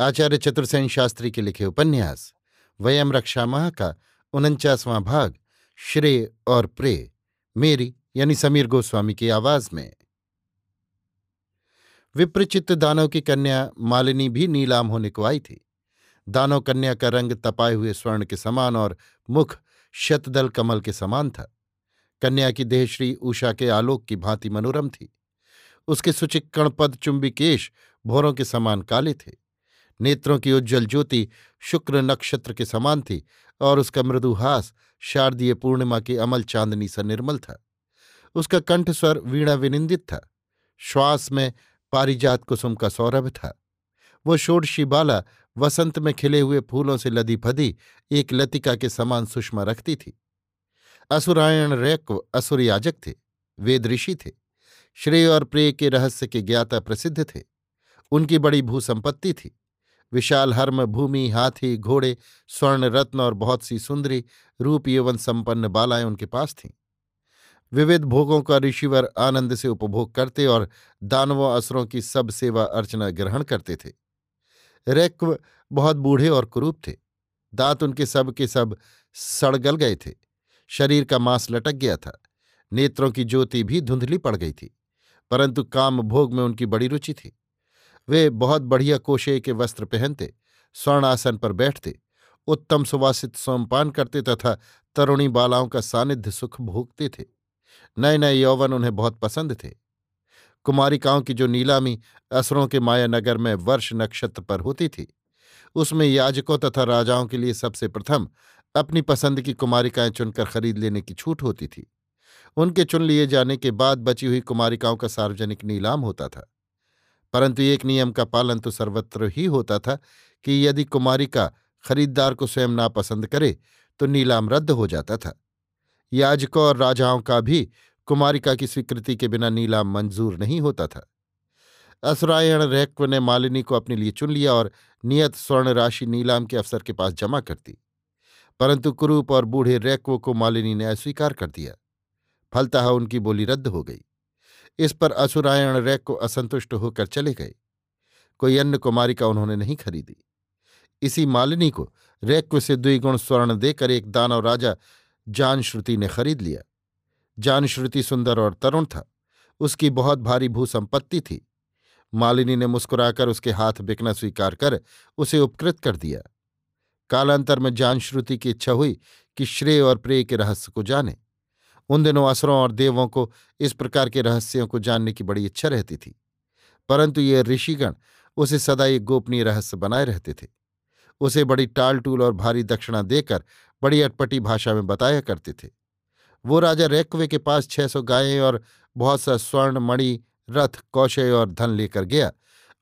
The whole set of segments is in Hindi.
आचार्य चतुर्सेन शास्त्री के लिखे उपन्यास, वयम रक्षा माह का उनचासवां भाग, श्रेय और प्रे मेरी यानी समीर गोस्वामी की आवाज़ में। विप्रचित दानव की कन्या मालिनी भी नीलाम होने को आई थी। दानव कन्या का रंग तपाए हुए स्वर्ण के समान और मुख शतदल कमल के समान था। कन्या की देहश्री उषा के आलोक की भांति मनोरम थी। उसके सुचिक्कण पद चुंबी केश भोरों के समान काले थे। नेत्रों की उज्ज्वल ज्योति शुक्र नक्षत्र के समान थी और उसका मृदुहास शारदीय पूर्णिमा की अमल चांदनी सा निर्मल था। उसका कंठ स्वर वीणा विनिंदित था। श्वास में पारिजात कुसुम का सौरभ था। वो षोडशी बाला वसंत में खिले हुए फूलों से लदी फदी एक लतिका के समान सुषमा रखती थी। असुरायण रैक्व असुर याजक थे, वेद ऋषि थे, श्रेय और प्रेय के रहस्य के ज्ञाता प्रसिद्ध थे। उनकी बड़ी भूसंपत्ति थी। विशाल हर्म भूमि, हाथी, घोड़े, स्वर्ण रत्न और बहुत सी सुंदरी रूप यौवन संपन्न बालाएँ उनके पास थीं। विविध भोगों का ऋषिवर आनंद से उपभोग करते और दानवों असरों की सब सेवा अर्चना ग्रहण करते थे। रैक्व बहुत बूढ़े और कुरूप थे। दांत उनके सब के सब सड़गल गए थे। शरीर का मांस लटक गया था। नेत्रों की ज्योति भी धुंधली पड़ गई थी। परंतु काम भोग में उनकी बड़ी रुचि थी। वे बहुत बढ़िया कोशे के वस्त्र पहनते स्वर्ण आसन पर बैठते, उत्तम सुवासित सोमपान करते तथा तरुणी बालाओं का सानिध्य सुख भोगते थे। नए नए यौवन उन्हें बहुत पसंद थे। कुमारिकाओं की जो नीलामी असरों के माया नगर में वर्ष नक्षत्र पर होती थी, उसमें याजकों तथा राजाओं के लिए सबसे प्रथम अपनी पसंद की कुमारिकाएँ चुनकर खरीद लेने की छूट होती थी। उनके चुन लिए जाने के बाद बची हुई कुमारिकाओं का सार्वजनिक नीलाम होता था। परंतु एक नियम का पालन तो सर्वत्र ही होता था कि यदि कुमारी का खरीददार को स्वयं नापसंद करे तो नीलाम रद्द हो जाता था। याजकों और राजाओं का भी कुमारिका की स्वीकृति के बिना नीलाम मंजूर नहीं होता था। असुरायण रैक्व ने मालिनी को अपने लिए चुन लिया और नियत स्वर्ण राशि नीलाम के अफसर के पास जमा कर दी। परंतु कुरूप और बूढ़े रैक्व को मालिनी ने अस्वीकार कर दिया। फलतः उनकी बोली रद्द हो गई। इस पर असुरायण रैक को असंतुष्ट होकर चले गए। कोई अन्य कुमारी का उन्होंने नहीं खरीदी। इसी मालिनी को रैक्व से द्विगुण स्वर्ण देकर एक दानव राजा जानश्रुति ने खरीद लिया। जानश्रुति सुंदर और तरुण था। उसकी बहुत भारी भूसंपत्ति थी। मालिनी ने मुस्कुराकर उसके हाथ बिकना स्वीकार कर उसे उपकृत कर दिया। कालांतर में जानश्रुति की इच्छा हुई कि श्रेय और प्रेय के रहस्य को जाने। उन दिनों असरों और देवों को इस प्रकार के रहस्यों को जानने की बड़ी इच्छा रहती थी। परंतु ये ऋषिगण उसे सदा एक गोपनीय रहस्य बनाए रहते थे। उसे बड़ी टालटूल और भारी दक्षिणा देकर बड़ी अटपटी भाषा में बताया करते थे। वो राजा रैक्वे के पास छह सौ गायें और बहुत सा स्वर्ण, मणि, रथ, कौशय और धन लेकर गया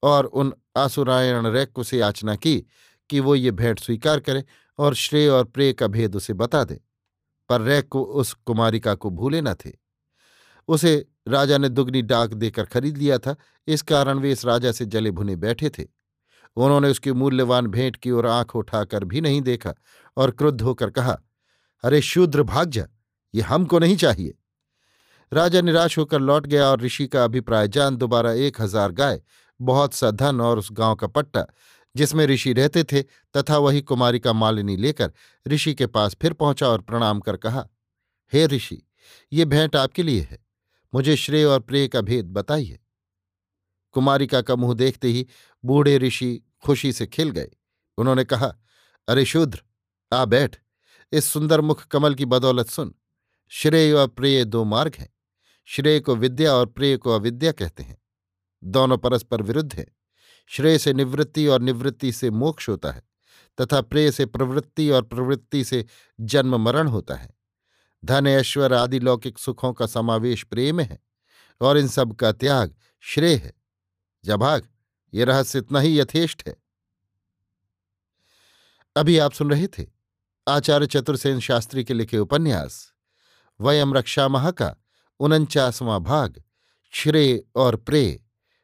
और उन आसुरायण रैक्व से याचना की कि वो ये भेंट स्वीकार करे और श्रेय और प्रेय का भेद उसे बता दे। पर रैक को उस कुमारिका को भूले न थे। उसे राजा ने दुगनी डाक देकर खरीद लिया था। इस कारण वे इस राजा से जले भुने बैठे थे। उन्होंने उसकी मूल्यवान भेंट की ओर आँख उठाकर भी नहीं देखा और क्रुद्ध होकर कहा, अरे शूद्र भाग जा ये हमको नहीं चाहिए। राजा निराश होकर लौट गया और ऋषि का अभिप्राय जान दोबारा एक हज़ार गाय बहुत सा धन और उस गाँव का पट्टा, जिसमें ऋषि रहते थे, तथा वही कुमारी का मालिनी लेकर ऋषि के पास फिर पहुँचा और प्रणाम कर कहा, हे ऋषि, ये भेंट आपके लिए है। मुझे श्रेय और प्रेय का भेद बताइए कुमारिका का मुँह देखते ही बूढ़े ऋषि खुशी से खिल गए। उन्होंने कहा, अरे शूद्र, आ बैठ। इस सुंदर मुख कमल की बदौलत सुन। श्रेय और प्रेय दो मार्ग हैं। श्रेय को विद्या और प्रेय को अविद्या कहते हैं। दोनों परस्पर विरुद्ध हैं। श्रेय से निवृत्ति और निवृत्ति से मोक्ष होता है, तथा प्रेय से प्रवृत्ति और प्रवृत्ति से जन्म मरण होता है। धन, ऐश्वर आदि लौकिक सुखों का समावेश प्रेम है, और इन सब का त्याग श्रेय है। जभाग, ये रहस्य इतना ही यथेष्ट है। अभी आप सुन रहे थे आचार्य चतुर्सेन शास्त्री के लिखे उपन्यास वयम रक्षा महा का उनचासवां भाग, श्रेय और प्रेय।